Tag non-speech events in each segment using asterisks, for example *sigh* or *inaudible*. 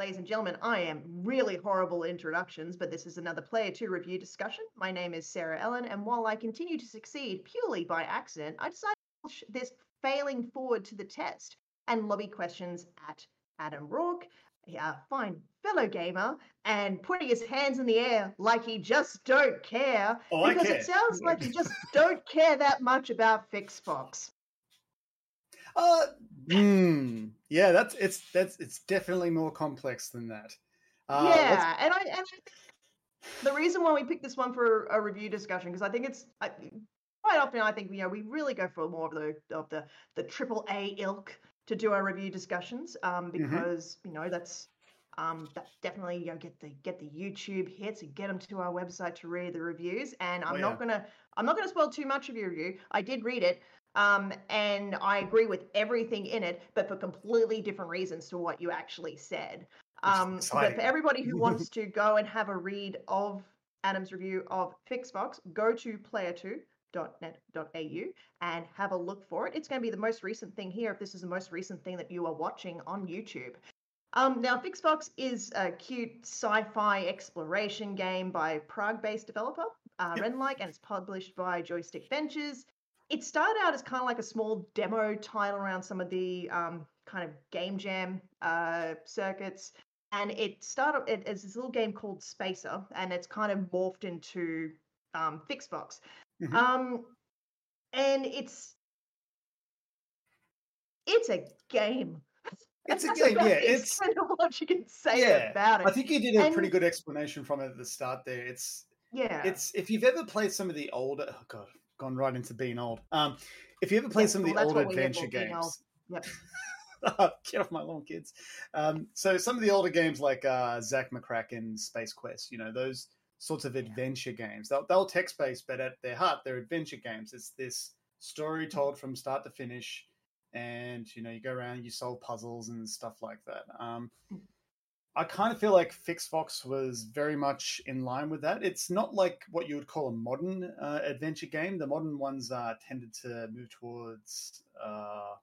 Ladies and gentlemen, I am really horrible at introductions, but this is another Player 2 review discussion. My name is Sarah Ellen, and while I continue to succeed purely by accident, I decided to push this failing forward to the test and lobby questions at Adam Rourke, a fine fellow gamer, and putting his hands in the air like he just don't care. Oh, because care. it sounds *laughs* like he just don't care that much about FixFox. Uh, hmm. Yeah, that's it's that's it's definitely more complex than that. Uh, yeah, and I and I think the reason why we picked this one for a review discussion because I think it's I, quite often I think you know we really go for more of the of the the triple A ilk to do our review discussions um, because you know that's um, that definitely you know get the get the YouTube hits and get them to our website to read the reviews and I'm Oh, not gonna I'm not gonna spoil too much of your review. I did read it. Um, and I agree with everything in it, but for completely different reasons to what you actually said. Um, but for everybody who wants *laughs* to go and have a read of Adam's review of FixFox, go to player2.net.au and have a look for it. It's going to be the most recent thing here if this is the most recent thing that you are watching on YouTube. Um, now, FixFox is a cute sci-fi exploration game by Prague-based developer uh, Yep. Rendlike, and it's published by Joystick Ventures. It started out as kind of like a small demo title around some of the um, kind of game jam uh, circuits, and it started it as this little game called Spacer, and it's kind of morphed into um, FixFox. Mhm. Um, and it's it's a game. It's a *laughs* game, yeah, it's- extent of what you can say Yeah, about it. I think you did a And- pretty good explanation from it at the start there. It's yeah, it's if you've ever played some of the older oh god, gone right into being old. Um, if you ever played Yeah, some of the old what we live adventure games, Yep. *laughs* get off my lawn, kids. Um, so some of the older games like uh, Zak McKracken, Space Quest, you know those sorts of adventure games. They'll, they'll text based, but at their heart, they're adventure games. It's this story Mm. told from start to finish, and you know you go around, you solve puzzles and stuff like that. Um, Mm. I kind of feel like FixFox was very much in line with that. It's not like what you would call a modern uh, adventure game. The modern ones uh, tended to move towards uh,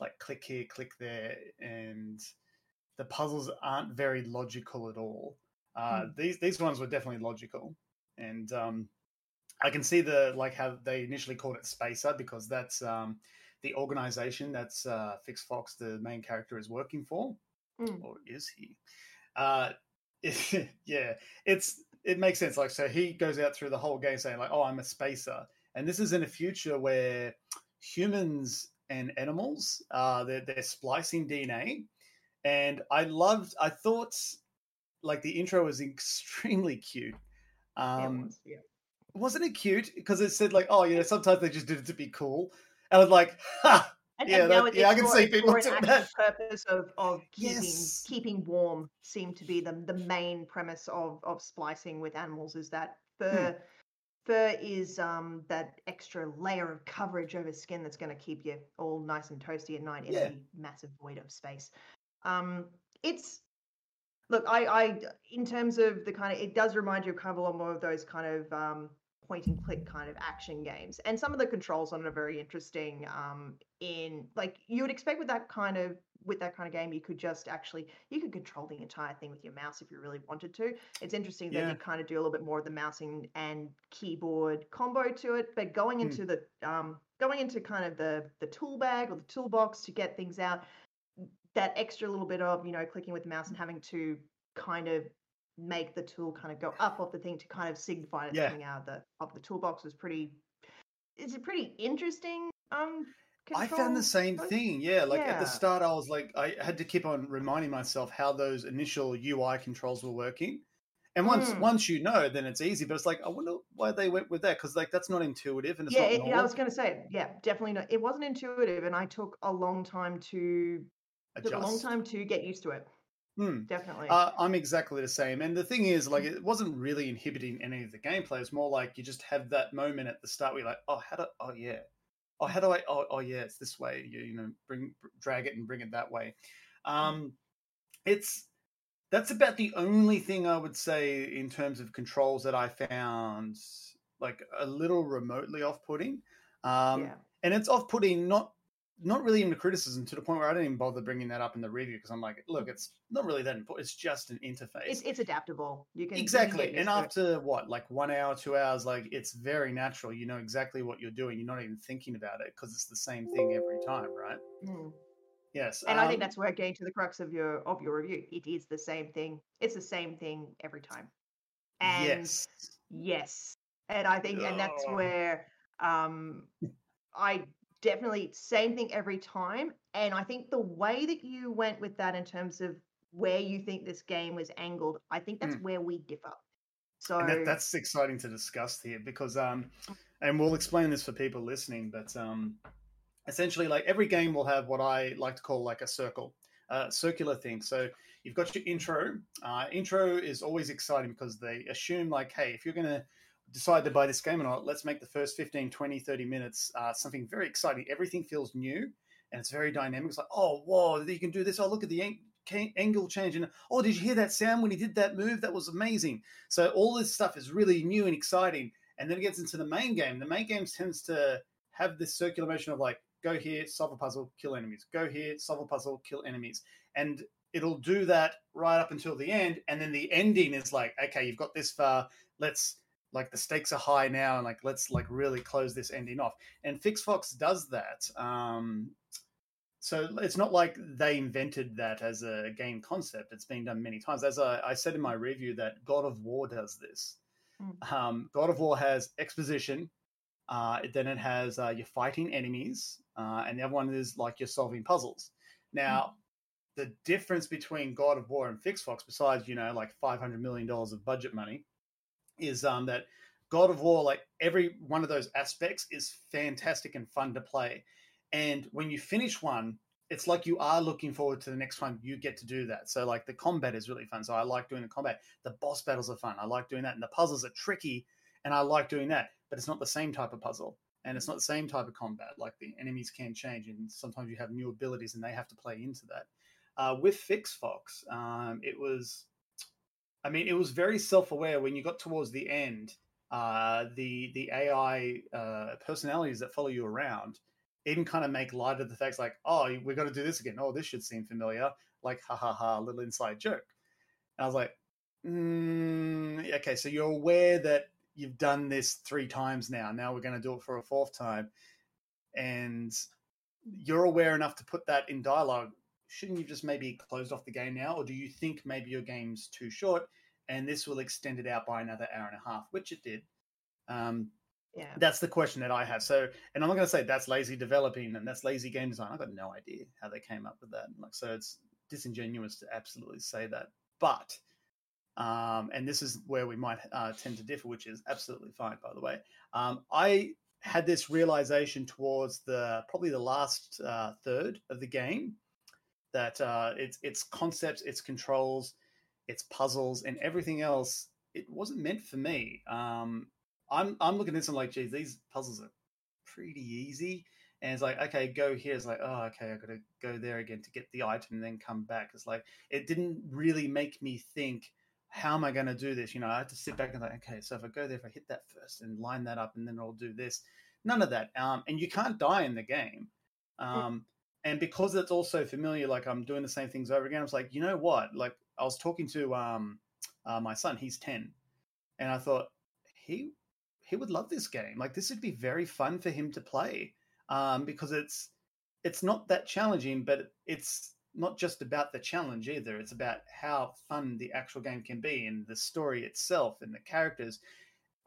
like click here, click there, and the puzzles aren't very logical at all. Uh, Hmm. These these ones were definitely logical, and um, I can see the like how they initially called it Spacer because that's um, the organization that's uh, FixFox, the main character, is working for Mm. or is he? Uh, *laughs* yeah, it's it makes sense. Like, so he goes out through the whole game saying like, "Oh, I'm a spacer," and this is in a future where humans and animals uh, they're, they're splicing DNA, and I loved. I thought like the intro was *laughs* extremely cute. Yeah, it Um, was, yeah. wasn't it cute? Because it said like, "Oh, you know, sometimes they just did it to be cool." And I was like, *laughs* "Ha!" Yeah, that- yeah, I can see people doing that. purpose of of keeping Yes. keeping warm seemed to be the the main premise of of splicing with animals is that Hmm. fur fur is um that extra layer of coverage over skin that's going to keep you all nice and toasty at night in Yeah. a massive void of space. Um, it's look, I I in terms of the kind of it does remind you of kind of a lot more of those kind of um point and click kind of action games. And some of the controls on it are very interesting um in like you would expect with that kind of with that kind of game you could just actually you could control the entire thing with your mouse if you really wanted to. It's interesting that you kind of do a little bit more of the mousing and keyboard combo to it but going Hmm. into the um going into kind of the the tool bag or the toolbox to get things out that extra little bit of you know clicking with the mouse and having to kind of make the tool kind of go up off the thing to kind of signify it's Yeah. coming out of the of the toolbox was pretty it's a pretty interesting um I found the same thing. Yeah, like at the start, I was like, I had to keep on reminding myself how those initial UI controls were working. And once Mm. once you know, then it's easy. But it's like, I wonder why they went with that because like that's not intuitive and it's yeah, it, I was going to say, yeah, definitely not. It wasn't intuitive, and I took a long time to took a long time to get used to it. Hmm. Definitely. Uh, I'm exactly the same. And the thing is, like, it wasn't really inhibiting any of the gameplay. It's more like you just have that moment at the start where you're like, oh, how do, oh, yeah. Oh, how do I, oh, oh yeah, it's this way. You, you know, bring, drag it and bring it that way. Um, it's, that's about the only thing I would say in terms of controls that I found like a little remotely off putting. Um, yeah. and it's off putting not not really even a criticism to the point where I didn't even bother bringing that up in the review because I'm like, look, it's not really that important. It's just an interface. It's, it's adaptable. You can exactly. You can and after what, like one hour, two hours, like it's very natural. You know exactly what you're doing. You're not even thinking about it because it's the same thing every time, right? Mm. Yes. And um, I think um, that's where getting to the crux of your of your review. It is the same thing. It's the same thing every time. And yes. Yes. And I think, and that's Oh. where um, I definitely same thing every time. And I think the way that you went with that in terms of where you think this game was angled, I think that's where we differ. So that, that's exciting to discuss here because um and we'll explain this for people listening but um essentially like every game will have what i like to call like a circle uh, circular thing so you've got your intro uh, intro is always exciting because they assume like hey if you're going to decide to buy this game or not let's make the first 15 20 30 minutes uh, something very exciting everything feels new and it's very dynamic it's like oh whoa you can do this oh look at the ang- angle change and oh did you hear that sound when he did that move that was amazing so all this stuff is really new and exciting. And then it gets into the main game. The main game tends to have this circular motion of like, go here, solve a puzzle, kill enemies. Go here, solve a puzzle, kill enemies. And it'll do that right up until the end. And then the ending is like, okay, you've got this far. Let's like the stakes are high now, and like let's like really close this ending off. And fix fox does that. Um, so it's not like they invented that as a game concept. It's been done many times. As I, I said in my review, that God of War does this. Mm. Um, God of War has exposition, uh, then it has uh, you're fighting enemies, uh, and the other one is like you're solving puzzles. Now, the difference between God of War and fix fox besides you know like five hundred million dollars of budget money, is um, that God of War, like every one of those aspects, is fantastic and fun to play. And when you finish one, it's like you are looking forward to the next one. You get to do that. So like the combat is really fun. So I like doing the combat. The boss battles are fun. I like doing that. And the puzzles are tricky, and I like doing that. But it's not the same type of puzzle, and it's not the same type of combat. Like the enemies can change, and sometimes you have new abilities, and they have to play into that. Uh, with FixFox, um, it was, I mean, it was very self-aware when you got towards the end. Uh, the the AI uh, personalities that follow you around even kind of make light of the facts like, oh, we've got to do this again. Oh, this should seem familiar. Like, ha ha ha, little inside joke. And I was like, mm, okay, so you're aware that you've done this three times now. Now we're going to do it for a fourth time. And you're aware enough to put that in dialogue. Shouldn't you just maybe closed off the game now? Or do you think maybe your game's too short and this will extend it out by another hour and a half, which it did. Um, yeah. that's the question that I have. So, and I'm not going to say that's lazy developing and that's lazy game design. I've got no idea how they came up with that. Like, so it's disingenuous to absolutely say that. But, um, and this is where we might uh, tend to differ, which is absolutely fine, by the way. Um, I had this realization towards the probably the last uh, third of the game that uh, its its concepts, its controls, its puzzles, and everything else. It wasn't meant for me. Um, I'm I'm looking at this and like, geez, these puzzles are pretty easy. And it's like, okay, go here. It's like, oh, okay, I got to go there again to get the item and then come back. It's like it didn't really make me think, how am I going to do this? You know, I had to sit back and like, okay, so if I go there, if I hit that first and line that up, and then I'll do this. None of that. Um, and you can't die in the game. Um, and because it's also familiar, like I'm doing the same things over again. I was like, you know what? Like I was talking to um, uh, my son. He's ten, and I thought he he would love this game. Like this would be very fun for him to play um, because it's it's not that challenging, but it's not just about the challenge either. It's about how fun the actual game can be and the story itself and the characters.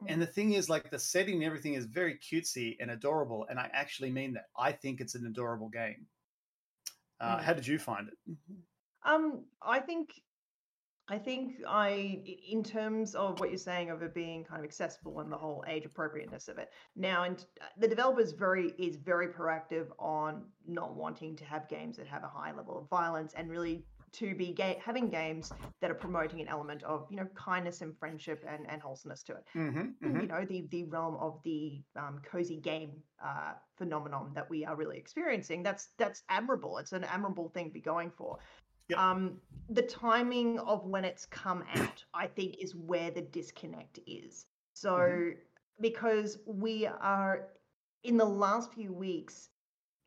And the thing is, like the setting and everything is very cutesy and adorable, and I actually mean that. I think it's an adorable game. Uh, Mm. How did you find it? Um, I think, I think I, i- in terms of what you're saying of it being kind of accessible and the whole age appropriateness of it. Now, and uh, the developers very is very proactive on not wanting to have games that have a high level of violence and really to be ga- having games that are promoting an element of you know kindness and friendship and, and wholesomeness to it. Mm-hmm, you know the the realm of the um, cozy game uh, phenomenon that we are really experiencing that's that's admirable it's an admirable thing to be going for Yep. um, the timing of when it's come out i think is where the disconnect is so Mhm. because we are in the last few weeks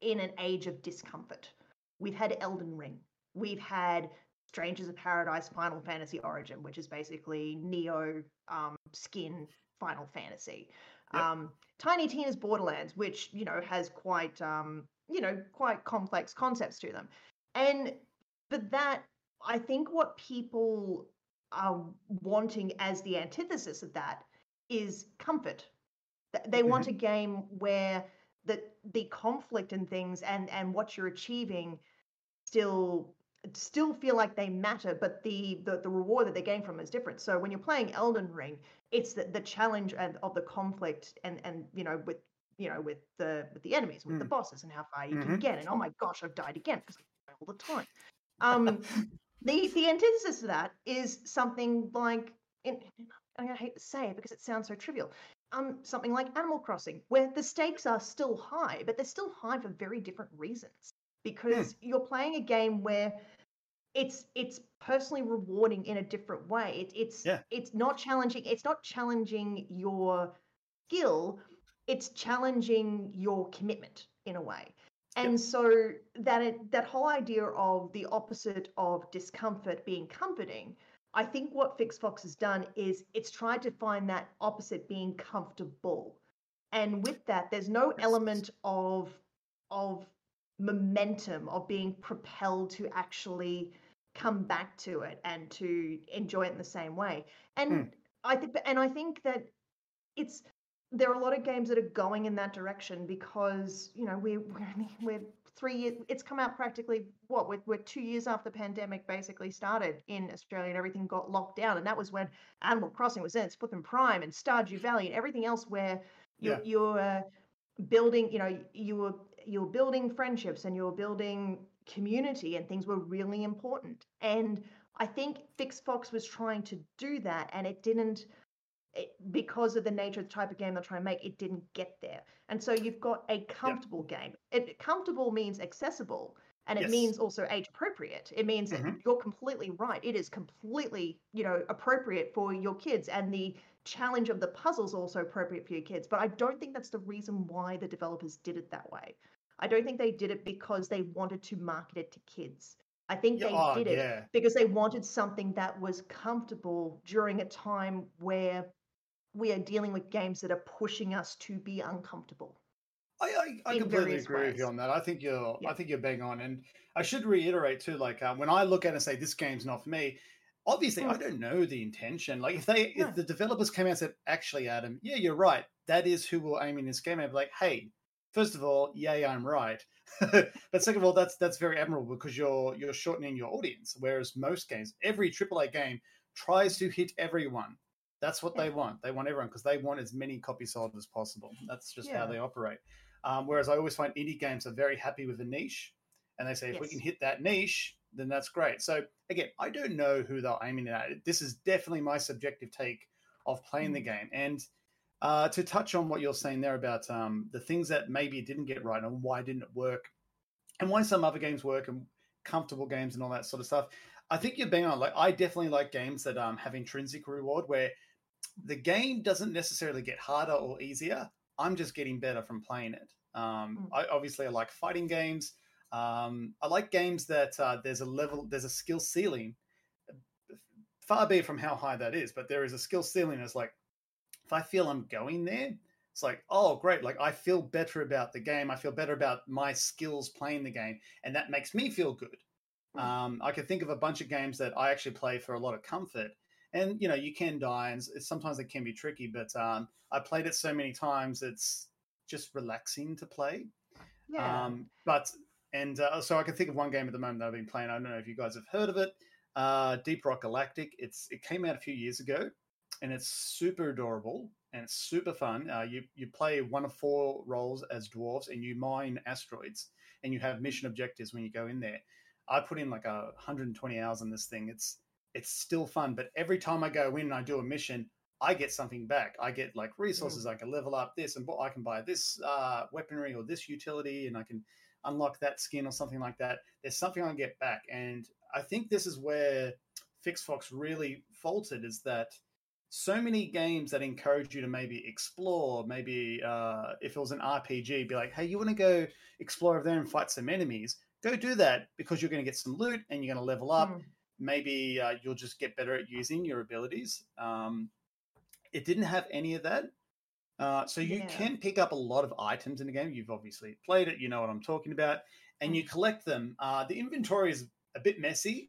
in an age of discomfort. We've had Elden Ring. We've had Strangers of Paradise Final Fantasy Origin, which is basically Neo um, skin Final Fantasy. Yep. Um, Tiny Tina's Borderlands, which you know has quite um, you know quite complex concepts to them, and for that, I think what people are wanting as the antithesis of that is comfort. They want mm-hmm. a game where the the conflict and things and and what you're achieving still still feel like they matter, but the, the the reward that they're gain from is different. So when you're playing Elden Ring, it's the, the challenge and of the conflict and and you know with you know with the with the enemies, with mm. the bosses, and how far you mm-hmm. can get. And oh my gosh, I've died again because I all the time. Um, *laughs* the the antithesis of that is something like in, I hate to say it because it sounds so trivial. Um, something like Animal Crossing, where the stakes are still high, but they're still high for very different reasons. Because hmm. you're playing a game where it's it's personally rewarding in a different way. It, it's yeah. it's not challenging. It's not challenging your skill. It's challenging your commitment in a way. And yep. so that it, that whole idea of the opposite of discomfort being comforting, I think what Fix Fox has done is it's tried to find that opposite being comfortable. And with that, there's no element of of momentum of being propelled to actually come back to it and to enjoy it in the same way. And mm. I think and I think that it's there are a lot of games that are going in that direction because you know we we're, we're three years it's come out practically what we're, we're two years after the pandemic basically started in australia and everything got locked down and that was when animal crossing was in its and prime and stardew valley and everything else where you're, yeah. you're uh, building you know you were you're building friendships and you're building community and things were really important and i think fix fox was trying to do that and it didn't it, because of the nature of the type of game they're trying to make, it didn't get there. And so you've got a comfortable game. It comfortable means accessible, and it yes. means also age appropriate. It means mm-hmm. you're completely right. It is completely, you know, appropriate for your kids, and the challenge of the puzzles also appropriate for your kids. But I don't think that's the reason why the developers did it that way. I don't think they did it because they wanted to market it to kids. I think they oh, did it yeah. because they wanted something that was comfortable during a time where we are dealing with games that are pushing us to be uncomfortable. I, I, I completely agree ways. with you on that. I think you're yeah. I think you're bang on, and I should reiterate too. Like uh, when I look at it and say this game's not for me, obviously mm. I don't know the intention. Like if they if the developers came out and said, actually, Adam, yeah, you're right. That is who we're aiming this game at. Like, hey, first of all, yay, I'm right. *laughs* but second of all, that's that's very admirable because you're you're shortening your audience. Whereas most games, every AAA game tries to hit everyone. That's what yeah. they want. They want everyone because they want as many copies sold as possible. That's just yeah. how they operate. Um, whereas I always find indie games are very happy with a niche, and they say if yes. we can hit that niche, then that's great. So again, I don't know who they're aiming at. This is definitely my subjective take of playing mm. the game. And uh, to touch on what you're saying there about um, the things that maybe didn't get right and why didn't it work, and why some other games work and comfortable games and all that sort of stuff. I think you're being on. Like I definitely like games that um, have intrinsic reward where the game doesn't necessarily get harder or easier. I'm just getting better from playing it. Um, mm. I obviously I like fighting games. Um, I like games that uh, there's a level, there's a skill ceiling. Far be from how high that is, but there is a skill ceiling. It's like if I feel I'm going there, it's like oh great, like I feel better about the game. I feel better about my skills playing the game, and that makes me feel good. Mm. Um, I can think of a bunch of games that I actually play for a lot of comfort, and you know you can die and sometimes it can be tricky but um, i played it so many times it's just relaxing to play. Yeah. Um, but and uh, so i can think of one game at the moment that i've been playing i don't know if you guys have heard of it uh, deep rock galactic. It's it came out a few years ago and it's super adorable and it's super fun. Uh, you you play one of four roles as dwarves and you mine asteroids and you have mission objectives when you go in there. I put in like a 120 hours on this thing. It's it's still fun. But every time I go in and I do a mission, I get something back. I get like resources. Mm. I can level up this, and I can buy this uh, weaponry or this utility, and I can unlock that skin or something like that. There's something I get back, and I think this is where Fix Fox really faltered. Is that so many games that encourage you to maybe explore, maybe uh, if it was an RPG, be like, hey, you want to go explore over there and fight some enemies? Go do that because you're going to get some loot and you're going to level up. Mm. Maybe uh, you'll just get better at using your abilities. Um, it didn't have any of that. Uh, so you yeah. can pick up a lot of items in the game. You've obviously played it, you know what I'm talking about, and you mm. collect them. Uh, the inventory is a bit messy,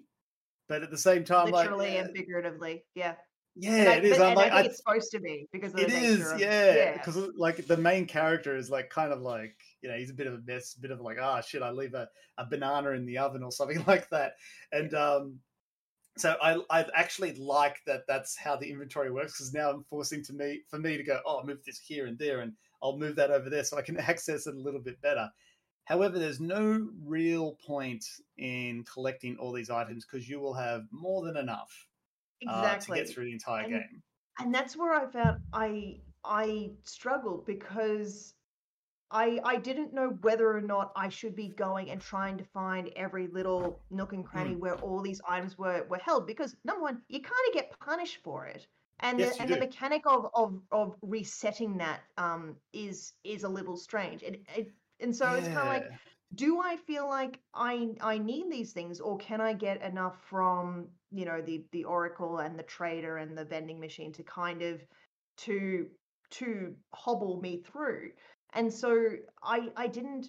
but at the same time, literally like, and figuratively, yeah. Yeah, I, it is. But, I'm like, I think it's supposed to be because it is. Of, yeah, because yeah. like the main character is like kind of like you know he's a bit of a mess, a bit of like ah oh, shit, I leave a, a banana in the oven or something *laughs* like that, and um, so I I actually like that that's how the inventory works because now I'm forcing to me for me to go oh I'll move this here and there and I'll move that over there so I can *laughs* access it a little bit better. However, there's no real point in collecting all these items because you will have more than enough exactly. uh, to get through the entire and, game. And that's where I found I I struggled because I I didn't know whether or not I should be going and trying to find every little nook and cranny mm. where all these items were were held because number one, you kind of get punished for it. And, yes, the, and the mechanic of, of, of resetting that um, is is a little strange. It, it, and so yeah. it's kind of like do I feel like I I need these things, or can I get enough from you know the the oracle and the trader and the vending machine to kind of to to hobble me through? And so I I didn't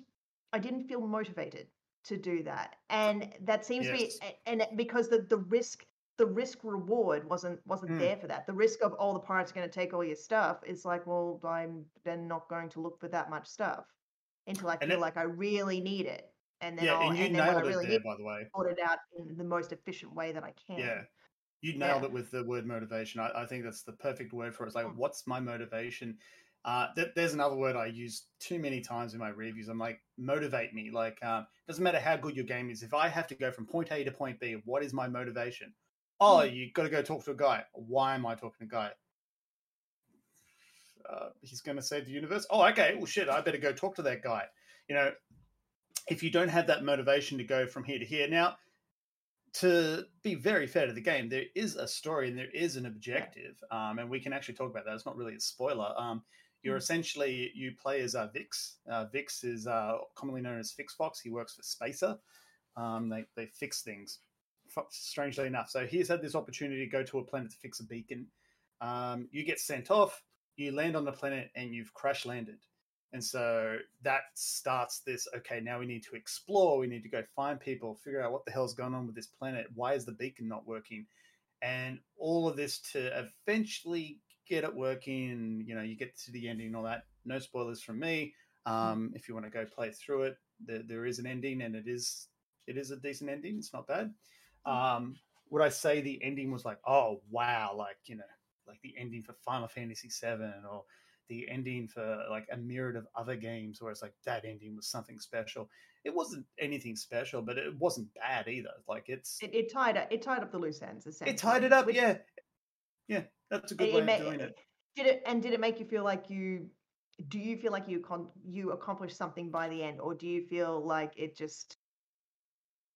I didn't feel motivated to do that, and that seems yes. to be and because the the risk the risk reward wasn't wasn't mm. there for that. The risk of all oh, the pirates are going to take all your stuff is like, well, I'm then not going to look for that much stuff until I feel it, like I really need it. And then yeah, I'll, and you and nailed it really there, by the way. Sort it out in the most efficient way that I can. Yeah, you nailed yeah. it with the word motivation. I, I, think that's the perfect word for it. It's like, mm. what's my motivation? Uh, th- there's another word I use too many times in my reviews. I'm like, motivate me. Like, um, doesn't matter how good your game is. If I have to go from point A to point B, what is my motivation? Oh, mm. you got to go talk to a guy. Why am I talking to a guy? Uh, he's going to save the universe. Oh, okay. Well, shit. I better go talk to that guy you know, if you don't have that motivation to go from here to here. Now, to be very fair to the game, there is a story and there is an objective, um, and we can actually talk about that. It's not really a spoiler. Um, you're mm. essentially you play as uh, Vix. Uh, Vix is uh, commonly known as FixFox. He works for Spacer. Um, they they fix things. Strangely enough, so he's had this opportunity to go to a planet to fix a beacon. Um, you get sent off. You land on the planet and you've crash landed. And so that starts this okay, now we need to explore, we need to go find people, figure out what the hell's going on with this planet. Why is the beacon not working? And all of this to eventually get it working. You know, you get to the ending and all that. No spoilers from me. Um, if you want to go play through it, there, there is an ending, and it is it is a decent ending. It's not bad. Um, would I say the ending was like, oh wow, like you know, like the ending for Final Fantasy VII or the ending for like a myriad of other games where it's like that ending was something special. It wasn't anything special, but it wasn't bad either. Like it's it, it tied up it tied up the loose ends. It tied it up, Which, yeah, yeah. That's a good way of doing it. Did it and did it make you feel like you? Do you feel like you con- you accomplished something by the end, or do you feel like it just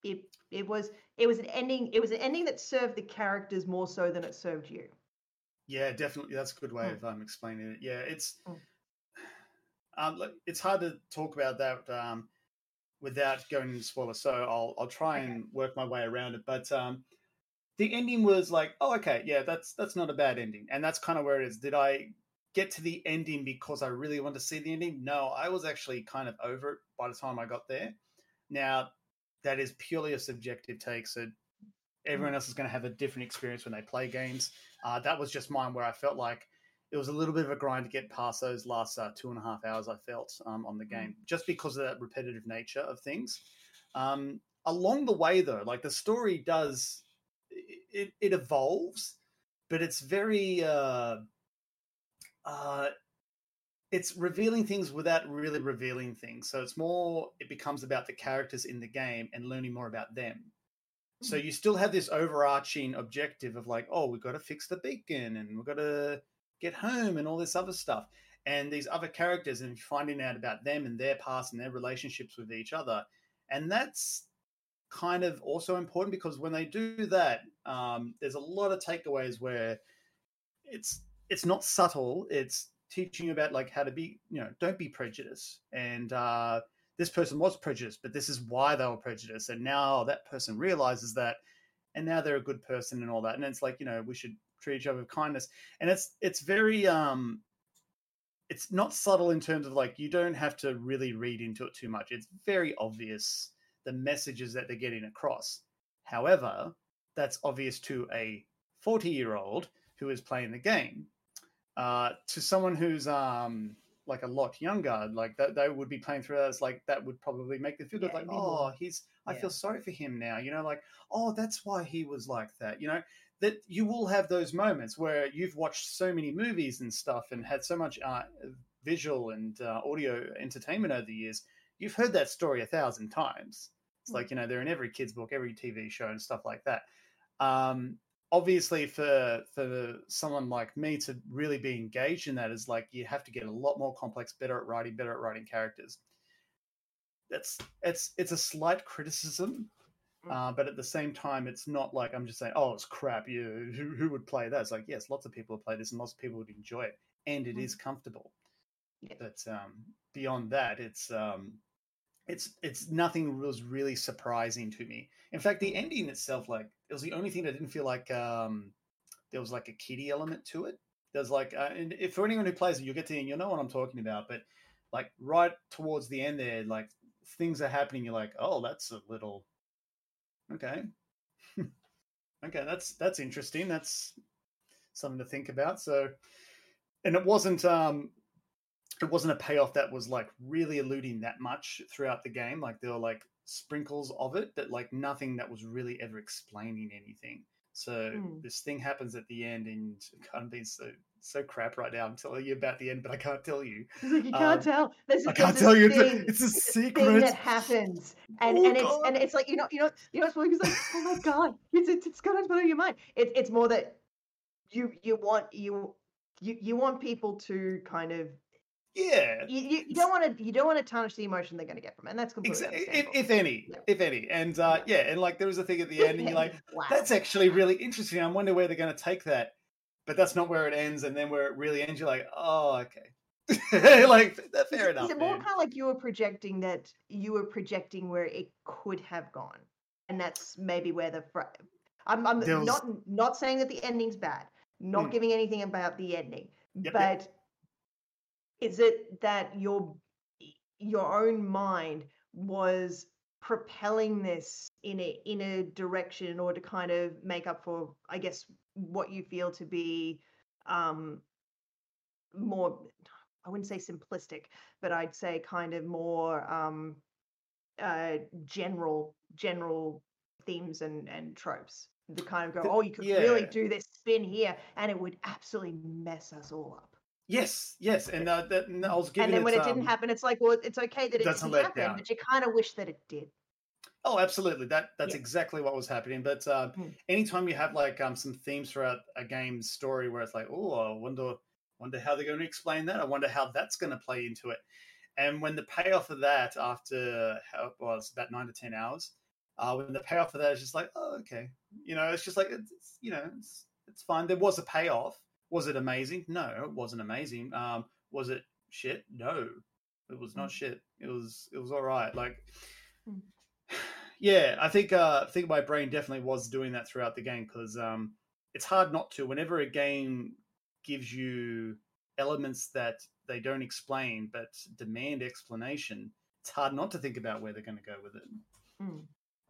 it it was it was an ending it was an ending that served the characters more so than it served you yeah, definitely. That's a good way mm. of um, explaining it. Yeah, it's mm. um, it's hard to talk about that um, without going into spoilers. So I'll I'll try okay. and work my way around it. But um, the ending was like, oh, okay, yeah, that's that's not a bad ending, and that's kind of where it is. Did I get to the ending because I really wanted to see the ending? No, I was actually kind of over it by the time I got there. Now, that is purely a subjective take. So everyone else is going to have a different experience when they play games. Uh, that was just mine where I felt like it was a little bit of a grind to get past those last uh, two and a half hours I felt um, on the mm. game, just because of that repetitive nature of things. Um, along the way, though, like the story does, it, it evolves, but it's very, uh, uh, it's revealing things without really revealing things. So it's more, it becomes about the characters in the game and learning more about them so you still have this overarching objective of like, oh, we've got to fix the beacon and we've got to get home and all this other stuff. And these other characters and finding out about them and their past and their relationships with each other. And that's kind of also important because when they do that, um, there's a lot of takeaways where it's it's not subtle. It's teaching about like how to be, you know, don't be prejudiced. And uh, this person was prejudiced, but this is why they were prejudiced. And now that person realizes that, and now they're a good person and all that. And it's like, you know, we should treat each other with kindness. And it's it's very um it's not subtle in terms of like you don't have to really read into it too much. It's very obvious the messages that they're getting across. However, that's obvious to a 40 year old who is playing the game. Uh, to someone who's um, like a lot younger, like that they would be playing through as like that would probably make them feel Yeah, like, oh, he's I yeah. feel sorry for him now, you know, like, oh, that's why he was like that, you know. That you will have those moments where you've watched so many movies and stuff and had so much uh, visual and uh, audio entertainment over the years. You've heard that story a thousand times. It's like you know they're in every kids book, every TV show, and stuff like that. Um, obviously, for for someone like me to really be engaged in that is like you have to get a lot more complex, better at writing, better at writing characters. That's it's it's a slight criticism, Mm. uh, but at the same time, it's not like I'm just saying, oh, it's crap. You who, who would play that? It's like yes, lots of people would play this, and lots of people would enjoy it, and it Mm. is comfortable. Yeah. But um, beyond that, it's um, it's it's nothing was really surprising to me. In fact, the ending itself, like, it was the only thing that didn't feel like um, there was like a kiddie element to it. There's like, uh, and if for anyone who plays it, you'll get to you'll know what I'm talking about. But like right towards the end there, like things are happening. You're like, oh, that's a little okay, *laughs* okay, that's that's interesting. That's something to think about. So, and it wasn't um, it wasn't a payoff that was like really eluding that much throughout the game. Like there were like sprinkles of it, but like nothing that was really ever explaining anything. So Mm. this thing happens at the end, and *laughs* I'm being so so crap right now. I'm telling you about the end, but I can't tell you. It's *laughs* like you can't Um, tell. There's, I can't tell you. It's a, thing- it's a this thing secret. that happens, and Oh, and it's God. and it's like you know you know you know it's like, oh my god, it's it's, it's gonna blow your mind. It's it's more that you you want you you you want people to kind of yeah. you, you, you don't want to you don't want to tarnish the emotion they're going to get from it, and that's completely if, if any, Yeah. if any, and uh, yeah, and like there was a thing at the end, and you're like, *laughs* wow. that's actually really interesting. I wonder where they're going to take that, but that's not where it ends. And then where it really ends, you're like, oh, okay, *laughs* like th- Is fair enough. Is it more man. kind of like you were projecting that you were projecting where it could have gone, and that's maybe where the fr- I'm, I'm was- not not saying that the ending's bad, not Mm. giving anything about the ending, Yep, but yep. Is it that your your own mind was propelling this in a in a direction in order to kind of make up for, I guess, what you feel to be um more I wouldn't say simplistic, but I'd say kind of more um, uh, general general themes and and tropes. The kind of go, oh, you could really do this spin here, and it would absolutely mess us all up. Yes, yes, and uh, that, and I was giving it. And then when it um, didn't happen, it's like, well, it's okay that it didn't happen, letdown. but you kind of wish that it did. Oh, absolutely. That that's Yeah. exactly what was happening. But uh, Mm. anytime you have like um, some themes throughout a game's story where it's like, oh, I wonder wonder how they're going to explain that. I wonder how that's going to play into it. And when the payoff of that, after how well, it's about nine to ten hours, uh, when the payoff of that is just like, oh, okay, you know, it's just like it's, it's you know, it's it's fine. There was a payoff. Was it amazing? No, it wasn't amazing. Um, was it shit? No, it was not Mm. shit. It was it was all right. Like Mm. *sighs* yeah, I think uh, I think my brain definitely was doing that throughout the game because um, it's hard not to. Whenever a game gives you elements that they don't explain but demand explanation, it's hard not to think about where they're going to go with it. Mm.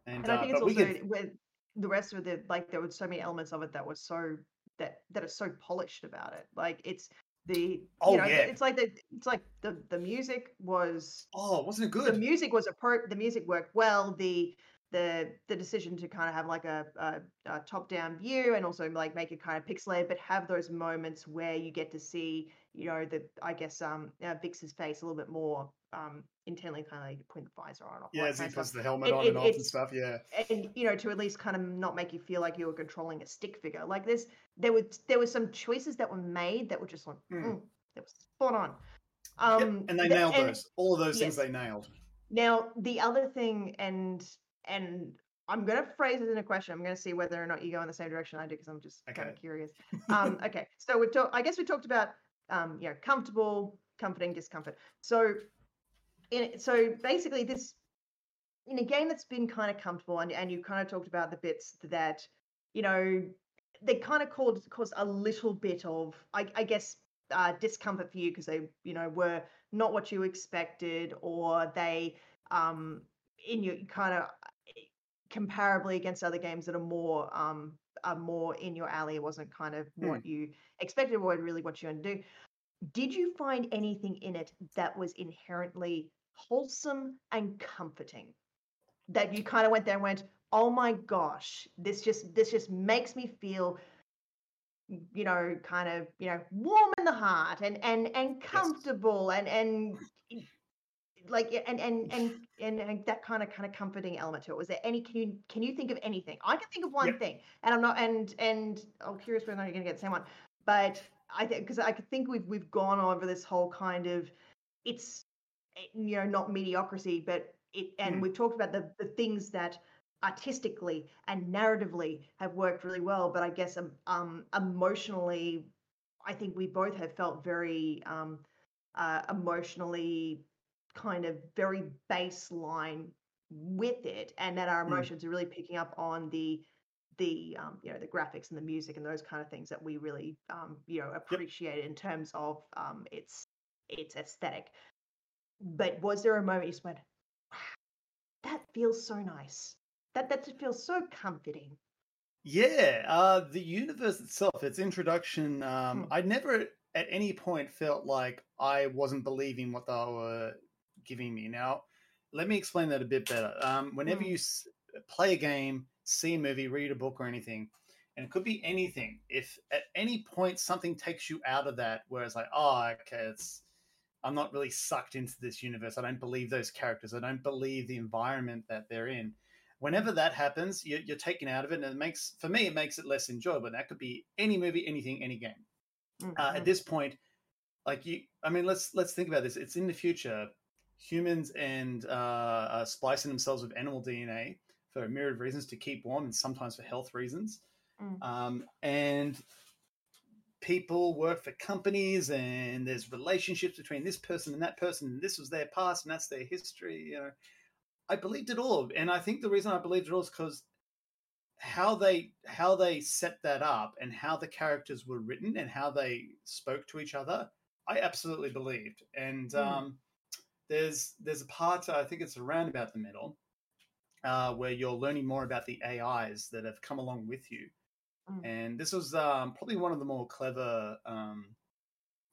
And, And I uh, think it's also could- with the rest of the like there were so many elements of it that were so that that are so polished about it. Like it's the Oh, you know, yeah. it's like the it's like the the music was oh, wasn't it good? the music was appro the music worked well the the the decision to kind of have like a, a, a top down view and also like make it kind of pixelated but have those moments where you get to see you know the i guess um uh, vix's face a little bit more um intently kind of like putting the visor on off yeah, as he puts the helmet It- on it- and off and stuff. Yeah, and you know to at least kind of not make you feel like you were controlling a stick figure like this there were there were some choices that were made that were just like Mm. mm, that was spot on Yep, um and they the- nailed and- those. All of those things they nailed. now the other thing, and and I'm going to phrase it in a question. I'm going to see whether or not you go in the same direction I do because I'm just kind of curious. *laughs* Um, okay, so we've talked. I guess we talked about um, you know comfortable, comforting, discomfort. So, in so basically this in a game that's been kind of comfortable, and and you kind of talked about the bits that you know they kind of caused caused a little bit of I, I guess uh, discomfort for you because they you know were not what you expected or they um in your kind of comparably against other games that are more um are more in your alley wasn't kind of Hmm. what you expected or really what you want to do did you find anything in it that was inherently wholesome and comforting that you kind of went there and went oh my gosh this just this just makes me feel you know kind of you know warm in the heart and and and comfortable and and like and and and and, and that kind of kind of comforting element to it. Was there any can you can you think of anything? I can think of one Yep. thing and i'm not and and i'm curious whether or not you're going to get the same one but i think because i could think we've we've gone over this whole kind of it's you know not mediocrity but it and Mm. we've talked about the the things that artistically and narratively have worked really well but i guess um, um emotionally i think we both have felt very um uh, emotionally kind of very baseline with it and that our Mm. emotions are really picking up on the the um, you know the graphics and the music and those kind of things that we really um, you know appreciate in terms of um, its its aesthetic but was there a moment you just went wow that feels so nice that that feels so comforting Yeah, uh, the universe itself, its introduction, um, Hmm. I never at any point felt like I wasn't believing what they were giving me. Now, let me explain that a bit better. Um, whenever Mm. you s- play a game, see a movie, read a book, or anything, and it could be anything, if at any point something takes you out of that, where it's like, oh, okay, it's I'm not really sucked into this universe. I don't believe those characters. I don't believe the environment that they're in whenever that happens, you're, you're taken out of it, and it makes for me it makes it less enjoyable. That could be any movie, anything, any game. Uh, Mhm. at this point, like you, I mean, let's let's think about this. It's in the future. Humans and uh, are splicing themselves with animal DNA for a myriad of reasons to keep warm, and sometimes for health reasons. Mm. Um, and people work for companies, and there's relationships between this person and that person, and this was their past, and that's their history. You know, I believed it all, and I think the reason I believed it all is because how they how they set that up and how the characters were written and how they spoke to each other, I absolutely believed. And Mm. um, there's there's a part I think it's around about the middle uh, where you're learning more about the AIs that have come along with you, Mm. and this was um, probably one of the more clever um,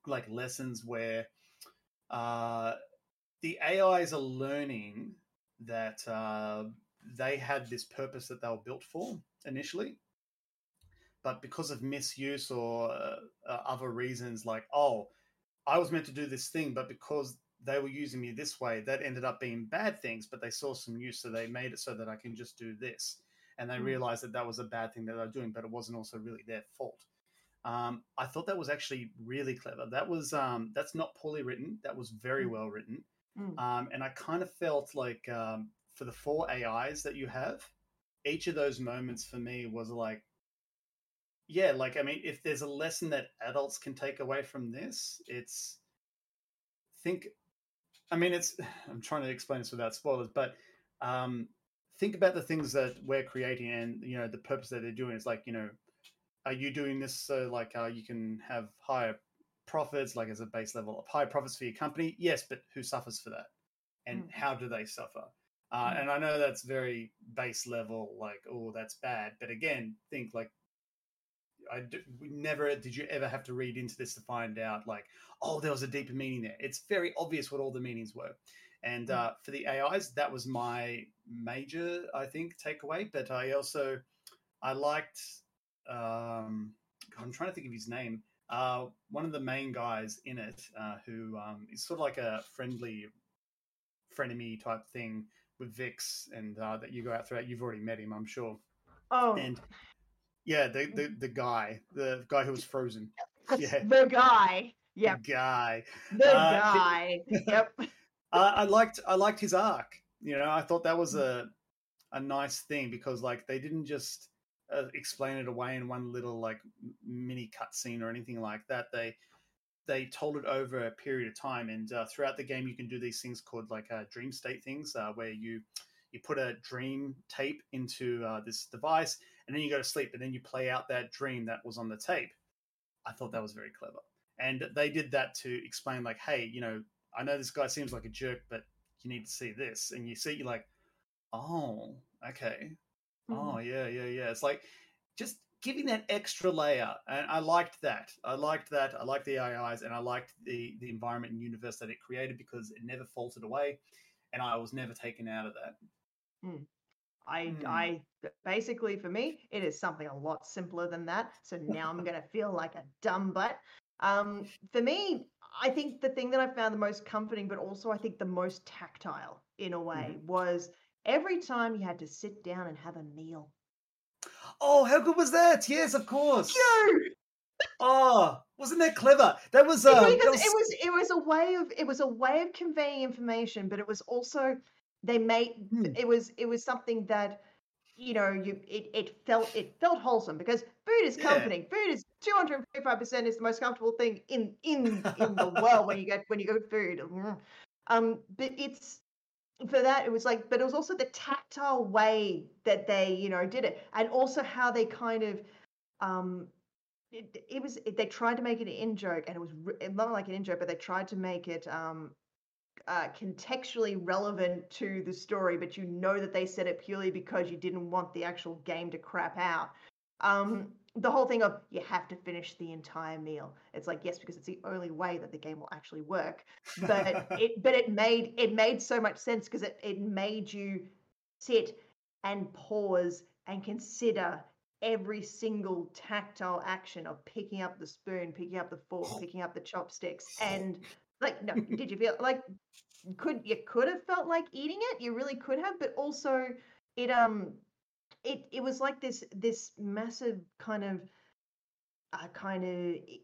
like lessons where uh, the AIs are learning that uh, they had this purpose that they were built for initially, but because of misuse or uh, uh, other reasons, like oh, I was meant to do this thing, but because they were using me this way, that ended up being bad things. But they saw some use, so they made it so that I can just do this, and they Mm. realized that that was a bad thing that they were doing, but it wasn't also really their fault. Um, I thought that was actually really clever. That was um, that's not poorly written. That was very Mm. well written. Mm. Um, and I kind of felt like um, for the four AIs that you have, each of those moments for me was like, yeah, like I mean, if there's a lesson that adults can take away from this, it's think. I mean, it's. *sighs* I'm trying to explain this without spoilers, but um, think about the things that we're creating and you know the purpose that they're doing. It's like you know, are you doing this so like uh, you can have higher profits, like as a base level of high profits for your company? Yes, but who suffers for that, and Mm. how do they suffer? Uh, Mm. And I know that's very base level, like oh, that's bad. But again, think like I d- we never did you ever have to read into this to find out like oh there was a deeper meaning there. It's very obvious what all the meanings were. And Mm. uh, for the AIs, that was my major, I think, takeaway. But I also I liked. Um, I'm trying to think of his name. Uh, one of the main guys in it, uh, who um, is sort of like a friendly frenemy type thing with Vix, and uh, that you go out throughout. You've already met him, I'm sure. oh And yeah, the the, the guy, the guy who was frozen, yeah. the guy yep the guy. the Uh, guy *laughs* yep I, I liked I liked his arc. You know, I thought that was a a nice thing because like they didn't just uh, explain it away in one little like mini cutscene or anything like that. They they told it over a period of time, and uh, throughout the game, you can do these things called like uh, dream state things, uh, where you you put a dream tape into uh, this device, and then you go to sleep, and then you play out that dream that was on the tape. I thought that was very clever, and they did that to explain like, hey, you know, I know this guy seems like a jerk, but you need to see this, and you see, you're like, oh, okay, Mm-hmm. oh yeah, yeah, yeah. It's like just giving that extra layer, and I liked that. I liked that. I liked the AIs, and I liked the the environment and universe that it created because it never faltered away, and I was never taken out of that. I, Hmm. I basically for me, it is something a lot simpler than that. So now I'm gonna feel like a dumb butt. Um, for me, I think the thing that I found the most comforting, but also I think the most tactile in a way, was every time you had to sit down and have a meal. Oh, how good was that? Yes, of course. *laughs* Oh, wasn't that clever? That was because um, it that was it was a way of it was a way of conveying information, but it was also they made Hmm. it was it was something that you know you it, it felt it felt wholesome because food is Yeah. comforting food is 245% is the most comfortable thing in in *laughs* in the world when you get when you go food um but it's for that it was like but it was also the tactile way that they you know did it and also how they kind of um it, it was it, they tried to make it an in joke and it was not like an in joke but they tried to make it um uh, contextually relevant to the story, but you know that they said it purely because you didn't want the actual game to crap out. Um, the whole thing of you have to finish the entire meal. It's like yes, because it's the only way that the game will actually work. But *laughs* it but it made it made so much sense because it it made you sit and pause and consider every single tactile action of picking up the spoon, picking up the fork, picking up the chopsticks, *laughs* and like no did you feel like could you could have felt like eating it you really could have but also it um it it was like this this massive kind of uh, kind of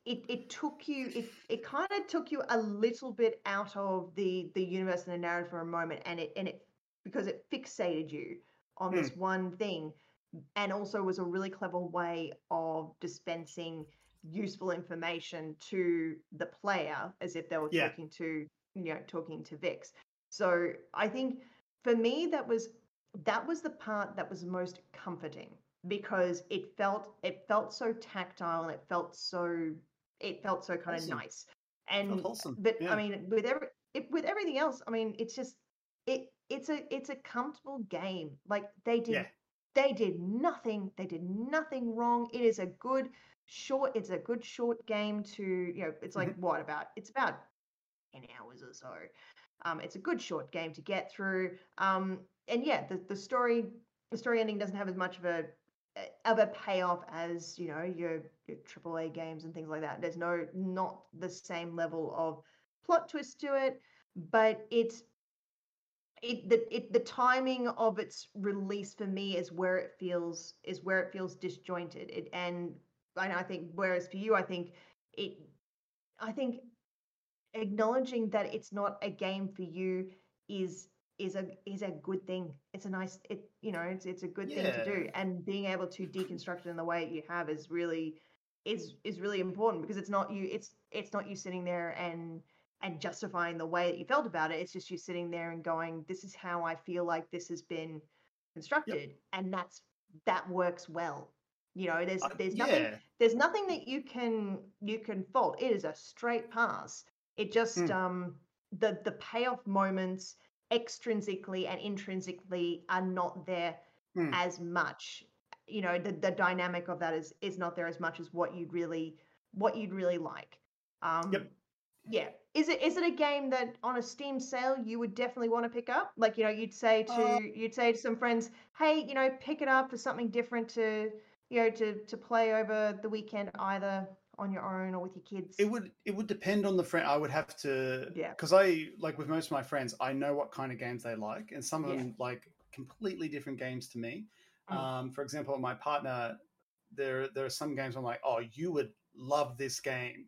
it it took you it it kind of took you a little bit out of the the universe and the narrative for a moment and it and it because it fixated you on this one thing and also was a really clever way of dispensing useful information to the player as if they were Yeah. talking to you know talking to Vix. So I think for me that was that was the part that was most comforting because it felt it felt so tactile and it felt so it felt so kind of Wholesome. nice. And wholesome, but yeah. I mean with every it, with everything else, I mean it's just it it's a it's a comfortable game. Like they did Yeah. they did nothing they did nothing wrong. It is a good short it's a good short game to you know it's like mm-hmm. what about it's about 10 hours or so um it's a good short game to get through um and yeah the, the story the story ending doesn't have as much of a of a payoff as you know your your AAA games and things like that. There's no not the same level of plot twist to it but it's it the it the timing of its release for me is where it feels is where it feels disjointed. It and and I think whereas for you I think it I think acknowledging that it's not a game for you is is a is a good thing. It's a nice it you know it's it's a good thing to do. And being able to deconstruct it in the way you have is really is is really important because it's not you it's it's not you sitting there and and justifying the way that you felt about it. It's just you sitting there and going this is how i feel like this has been constructed. And that's that works well. You know there's Uh, there's nothing yeah. there's nothing that you can you can fault. It is a straight pass it just Mm. um the the payoff moments extrinsically and intrinsically are not there Mm. as much you know the, the dynamic of that is is not there as much as what you'd really what you'd really like um Yep. yeah is it is it a game that on a steam sale you would definitely want to pick up like you know you'd say to Uh, you'd say to some friends hey you know pick it up for something different to you know to to play over the weekend either on your own or with your kids It would it would depend on the friend. I would have to Yeah. because I like with most of my friends, I know what kind of games they like, and some of Yeah. them like completely different games to me. Mm. Um, for example, my partner, there there are some games I'm like, oh, you would love this game,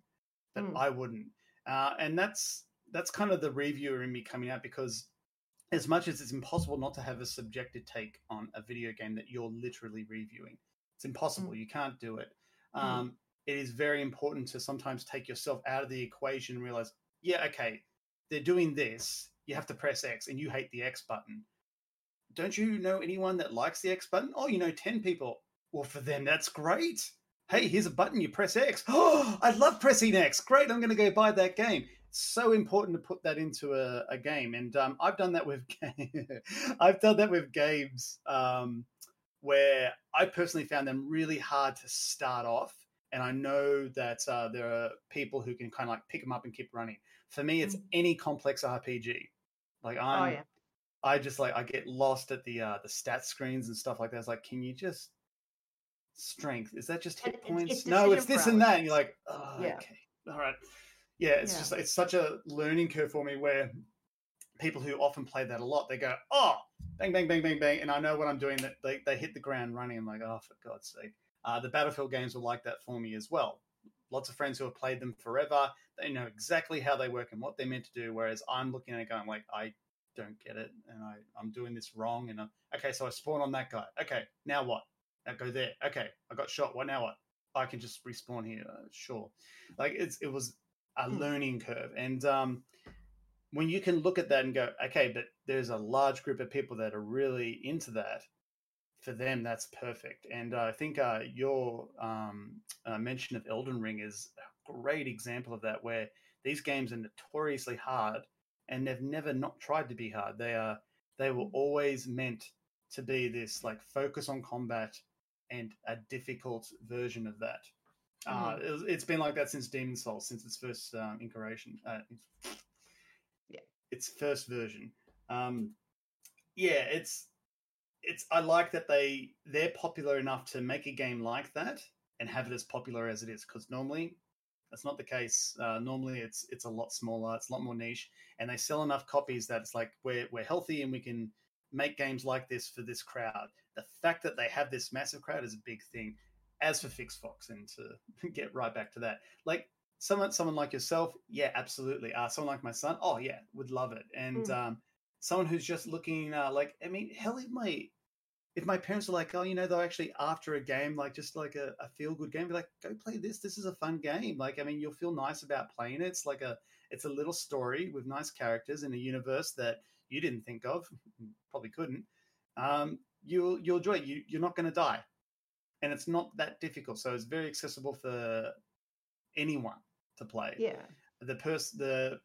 but Mm. I wouldn't, uh, and that's that's kind of the reviewer in me coming out because as much as it's impossible not to have a subjective take on a video game that you're literally reviewing. It's impossible. Mm. You can't do it. Mm. Um, mm. It is very important to sometimes take yourself out of the equation and realize, yeah, okay, they're doing this. You have to press X, and you hate the X button. Don't you know anyone that likes the X button? Oh, you know 10 people. Well, for them, that's great. Hey, here's a button, you press X. Oh, *gasps* I love pressing X. Great, I'm going to go buy that game It's so important to put that into a, a game. And um, I've done that with *laughs* I've done that with games um, where I personally found them really hard to start off. And I know that uh, there are people who can kind of like pick them up and keep running. For me, it's mm-hmm. any complex RPG. Like I'm, oh, yeah. I just like I get lost at the uh, the stat screens and stuff like that. It's like, can you just strength? Is that just hit and points? It's, it's no, it's this and that. And you're like, oh, yeah. okay, all right yeah, it's yeah. just it's such a learning curve for me where people who often play that a lot, they go, oh, bang, bang, bang, bang, bang, and I know what I'm doing. That they, they hit the ground running. I'm like, oh, for God's sake. Uh, the Battlefield games were like that for me as well. Lots of friends who have played them forever, they know exactly how they work and what they're meant to do. Whereas I'm looking at it going like, I don't get it, and I, I'm doing this wrong. And I'm, okay, so I spawn on that guy. Okay, now what? Now go there. Okay, I got shot. What now? What? I can just respawn here. Uh, sure. Like it's it was a mm. learning curve. And um, when you can look at that and go, okay, but there's a large group of people that are really into that, for them, that's perfect. And uh, I think uh, your um, uh, mention of Elden Ring is a great example of that, where these games are notoriously hard and they've never not tried to be hard. They are they were always meant to be this like focus on combat and a difficult version of that. Uh, mm. it, has been like that since Demon Souls, since its first um, incarnation. Uh, yeah, its first version. Um, yeah, it's it's. I like that they they're popular enough to make a game like that and have it as popular as it is. Because normally that's not the case. Uh, normally it's it's a lot smaller, it's a lot more niche, and they sell enough copies that it's like we're we're healthy and we can make games like this for this crowd. The fact that they have this massive crowd is a big thing as for FixFox, and to *laughs* get right back to that, like someone someone like yourself, yeah, absolutely. Uh, someone like my son, oh yeah, would love it. And mm. um, someone who's just looking uh, like, I mean, hell, if my if my parents are like, oh, you know, they're actually after a game, like just like a, a feel good game, be like, go play this. This is a fun game. Like, I mean, you'll feel nice about playing it. It's like a it's a little story with nice characters in a universe that you didn't think of, *laughs* probably couldn't. Um, you'll you'll enjoy it. You, you're not going to die and it's not that difficult. So it's very accessible for anyone to play. Yeah. The person, the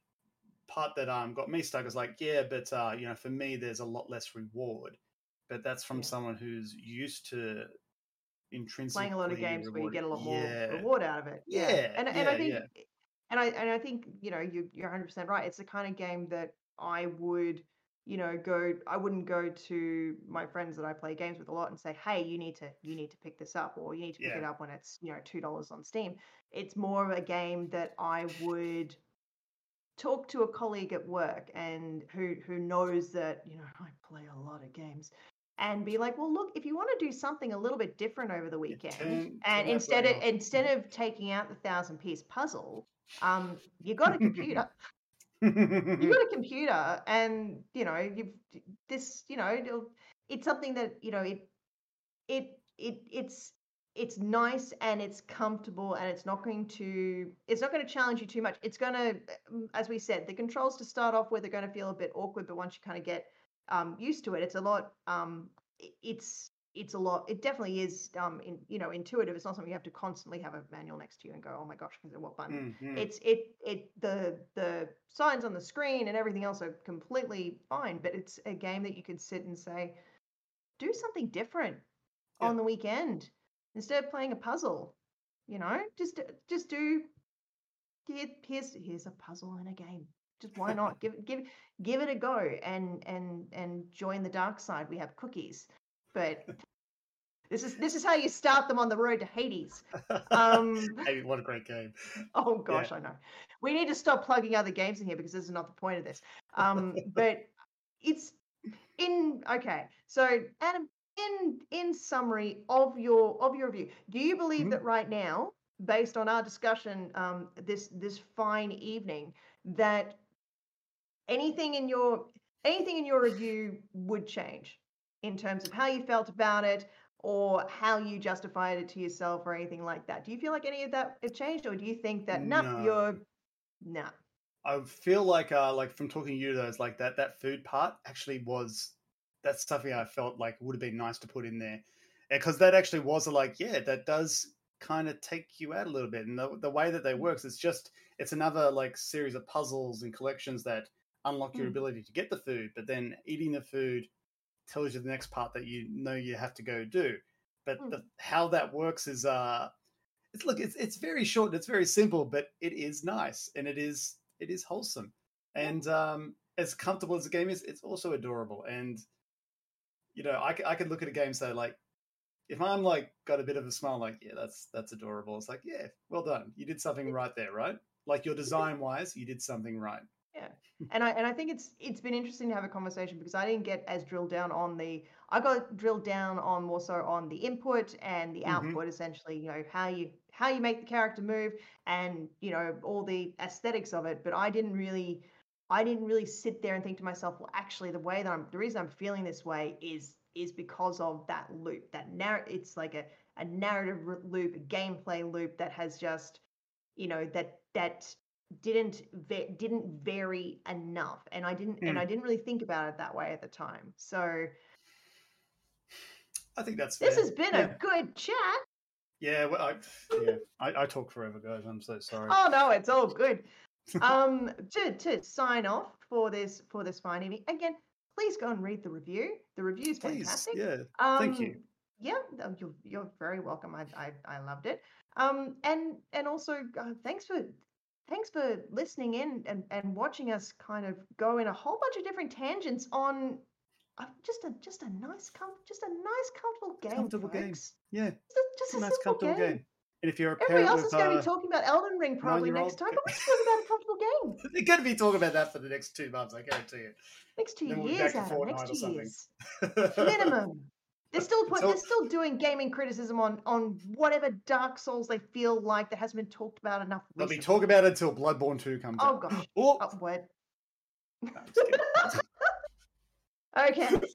part that um got me stuck is like, yeah, but uh, you know, for me, there's a lot less reward. But that's from yeah. someone who's used to intrinsically playing a lot of games rewarded. where you get a lot more yeah. reward out of it. Yeah, yeah. and and I think. And I and I think you know you you're 100 percent right. It's the kind of game that I would you know go i wouldn't go to my friends that i play games with a lot and say hey you need to you need to pick this up or you need to pick yeah. it up when it's you know two dollars on steam it's more of a game that i would talk to a colleague at work and who who knows that you know *laughs* i play a lot of games and be like well look if you want to do something a little bit different over the weekend turn, and instead of instead of taking out the thousand piece puzzle um you got a computer. *laughs* You've got a computer and you know you've this you know it's something that you know it it it it's it's nice and it's comfortable and it's not going to it's not going to challenge you too much it's going to as we said the controls to start off with are going to feel a bit awkward but once you kind of get um, used to it it's a lot um, it's it's a lot. It definitely is, um, in, you know, intuitive. It's not something you have to constantly have a manual next to you and go, oh my gosh, what button? Mm-hmm. It's it it the the signs on the screen and everything else are completely fine, but it's a game that you could sit and say, do something different yeah. on the weekend instead of playing a puzzle. You know, just just do. Here, here's here's a puzzle and a game. Just why not *laughs* give give give it a go and and and join the dark side. We have cookies but this is this is how you start them on the road to Hades. Um, *laughs* hey, what a great game! Oh gosh, yeah. I know. We need to stop plugging other games in here because this is not the point of this. Um, *laughs* but it's in okay. So Adam, in in summary of your of your review, do you believe mm-hmm. that right now, based on our discussion um, this this fine evening, that anything in your anything in your review would change in terms of how you felt about it or how you justified it to yourself or anything like that. Do you feel like any of that had changed, or do you think that no, No. you're no? I feel like, uh, like from talking to you, those like that that food part actually was that's something I felt like would have been nice to put in there, because that actually was a, like, yeah, that does kind of take you out a little bit, and the the way that they works, it's just it's another like series of puzzles and collections that unlock your Mm. ability to get the food, but then eating the food tells you the next part that you know you have to go do. But Mm. the, how that works is uh it's look it's it's very short and it's very simple but it is nice and it is it is wholesome and um as comfortable as the game is it's also adorable and you know I, I could look at a game and say like if i'm like got a bit of a smile like yeah that's that's adorable it's like yeah well done you did something right there right? Like your design wise you did something right. Yeah, and I and I think it's it's been interesting to have a conversation because I didn't get as drilled down on the I got drilled down on more so on the input and the Mhm. output essentially you know how you how you make the character move and you know all the aesthetics of it but I didn't really I didn't really sit there and think to myself well actually the way that I'm the reason I'm feeling this way is is because of that loop that narr it's like a a narrative loop a gameplay loop that has just you know that that didn't va- didn't vary enough and i didn't and Mm. i didn't really think about it that way at the time so i think that's this fair. has been yeah. a good chat yeah well, I, yeah I, I talk forever guys i'm so sorry oh no it's all good um to to sign off for this for this fine evening again please go and read the review the review's please fantastic yeah um, thank you. yeah you're, you're very welcome I, I i loved it um and and also uh, thanks for thanks for listening in and and watching us kind of go in a whole bunch of different tangents on uh, just a just a nice com- just a nice comfortable game Comfortable game. yeah just a, just a a nice comfortable game. game. And if you're a everybody else with, is going to uh, be talking about elden ring probably next time but we're talking about a comfortable game *laughs* They're going to be talking about that for the next two months, I guarantee you. next two we'll years Adam, next two years *laughs* minimum. They're still put, they're still doing gaming criticism on on whatever Dark Souls they feel like that hasn't been talked about enough. They'll be recently. about it until Bloodborne 2 comes Oh out. gosh, *laughs* Oh, upward. no, I'm just kidding. Okay,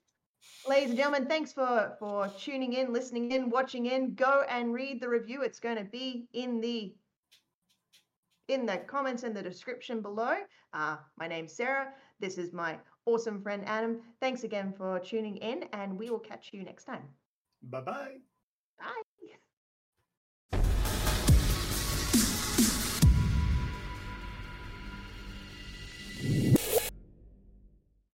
ladies and gentlemen, thanks for for tuning in, listening in, watching in. Go and read the review. It's going to be in the in the comments in the description below. Uh, my name's Sarah. This is my awesome friend Adam. Thanks again for tuning in, and we will catch you next time. Bye-bye. Bye.